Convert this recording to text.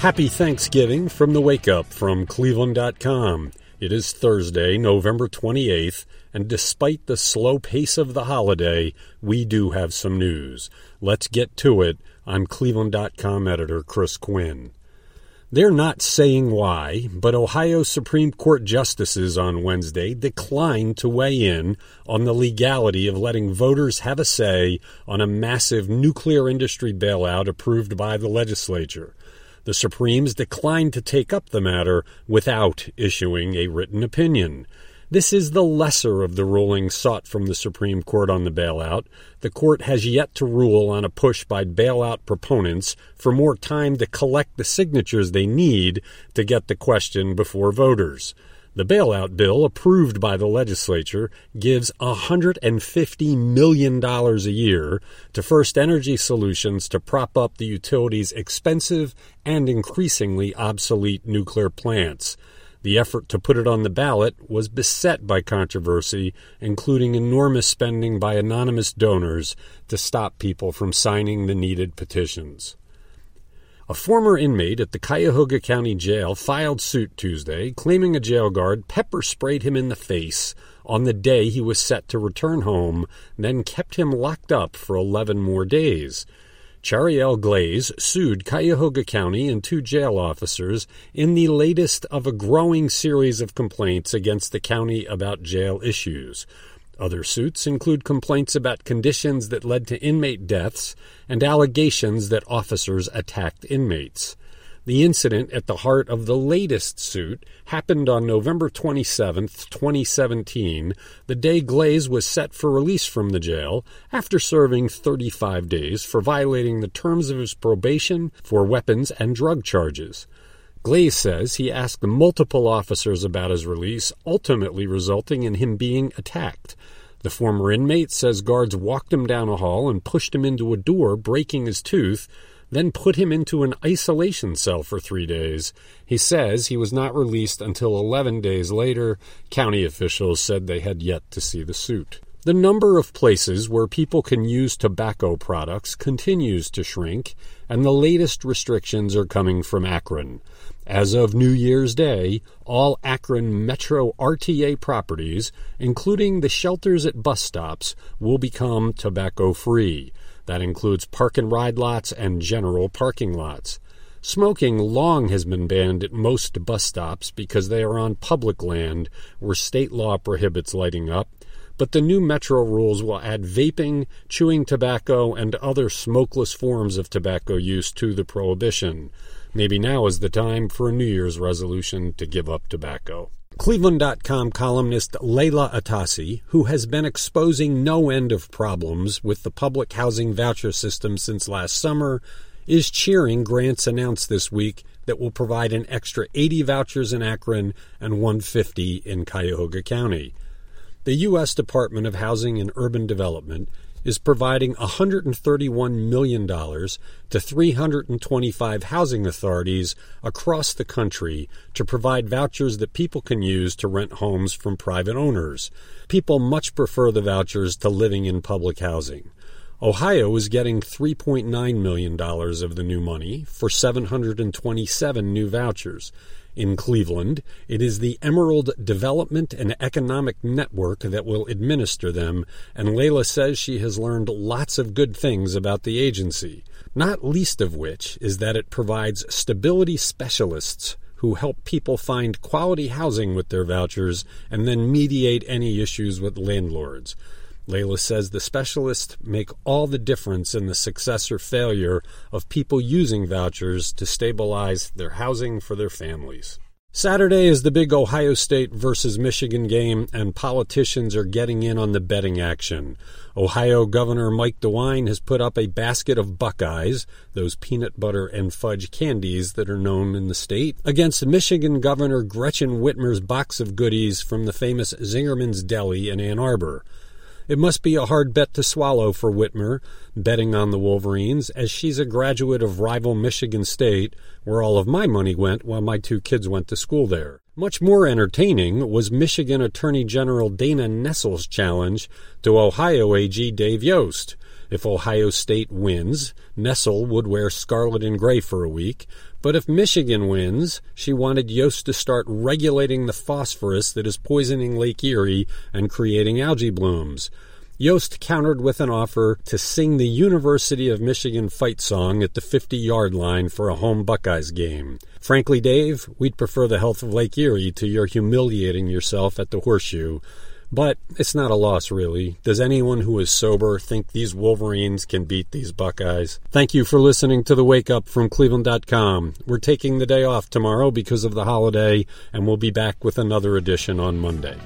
Happy Thanksgiving from the Wake Up from Cleveland.com. It is Thursday, November 28th, and despite the slow pace of the holiday, we do have some news. Let's get to it. I'm Cleveland.com editor Chris Quinn. They're not saying why, but Ohio Supreme Court justices on Wednesday declined to weigh in on the legality of letting voters have a say on a massive nuclear industry bailout approved by the legislature. The Supremes declined to take up the matter without issuing a written opinion. This is the lesser of the rulings sought from the Supreme Court on the bailout. The court has yet to rule on a push by bailout proponents for more time to collect the signatures they need to get the question before voters. The bailout bill approved by the legislature gives $150 million a year to First Energy Solutions to prop up the utility's expensive and increasingly obsolete nuclear plants. The effort to put it on the ballot was beset by controversy, including enormous spending by anonymous donors to stop people from signing the needed petitions. A former inmate at the Cuyahoga County Jail filed suit Tuesday, claiming a jail guard pepper sprayed him in the face on the day he was set to return home, then kept him locked up for 11 more days. Chariel Glaze sued Cuyahoga County and two jail officers in the latest of a growing series of complaints against the county about jail issues. Other suits include complaints about conditions that led to inmate deaths and allegations that officers attacked inmates. The incident at the heart of the latest suit happened on November 27, 2017, the day Glaze was set for release from the jail after serving 35 days for violating the terms of his probation for weapons and drug charges. Glaze says he asked multiple officers about his release, ultimately resulting in him being attacked. The former inmate says guards walked him down a hall and pushed him into a door, breaking his tooth then put him into an isolation cell for three days. He says he was not released until 11 days later. County officials said they had yet to see the suit. The number of places where people can use tobacco products continues to shrink, and the latest restrictions are coming from Akron. As of New Year's Day, all Akron Metro RTA properties, including the shelters at bus stops, will become tobacco free. That includes park and ride lots and general parking lots. Smoking long has been banned at most bus stops because they are on public land where state law prohibits lighting up, but the new metro rules will add vaping, chewing tobacco, and other smokeless forms of tobacco use to the prohibition. Maybe now is the time for a New Year's resolution to give up tobacco. Cleveland.com columnist Leila Atassi, who has been exposing no end of problems with the public housing voucher system since last summer, is cheering grants announced this week that will provide an extra 80 vouchers in Akron and 150 in Cuyahoga County. The U.S. Department of Housing and Urban Development is providing $131 million to 325 housing authorities across the country to provide vouchers that people can use to rent homes from private owners. People much prefer the vouchers to living in public housing. Ohio is getting $3.9 million of the new money for 727 new vouchers in Cleveland. It is the Emerald Development and Economic Network that will administer them, and Leila says she has learned lots of good things about the agency, not least of which is that it provides stability specialists who help people find quality housing with their vouchers and then mediate any issues with landlords. Leila says the specialists make all the difference in the success or failure of people using vouchers to stabilize their housing for their families. Saturday is the big Ohio State versus Michigan game, and politicians are getting in on the betting action. Ohio Governor Mike DeWine has put up a basket of Buckeyes, those peanut butter and fudge candies that are known in the state, against Michigan Governor Gretchen Whitmer's box of goodies from the famous Zingerman's Deli in Ann Arbor. It must be a hard bet to swallow for Whitmer, betting on the Wolverines, as she's a graduate of rival Michigan State, where all of my money went while my two kids went to school there. Much more entertaining was Michigan Attorney General Dana Nessel's challenge to Ohio AG Dave Yost. If Ohio State wins, Nessel would wear scarlet and gray for a week. But if Michigan wins, she wanted Yost to start regulating the phosphorus that is poisoning Lake Erie and creating algae blooms. Yost countered with an offer to sing the University of Michigan fight song at the 50 yard line for a home Buckeyes game. Frankly, Dave, we'd prefer the health of Lake Erie to your humiliating yourself at the horseshoe. But it's not a loss, really. Does anyone who is sober think these Wolverines can beat these Buckeyes? Thank you for listening to the Wake Up from Cleveland.com. We're taking the day off tomorrow because of the holiday, and we'll be back with another edition on Monday.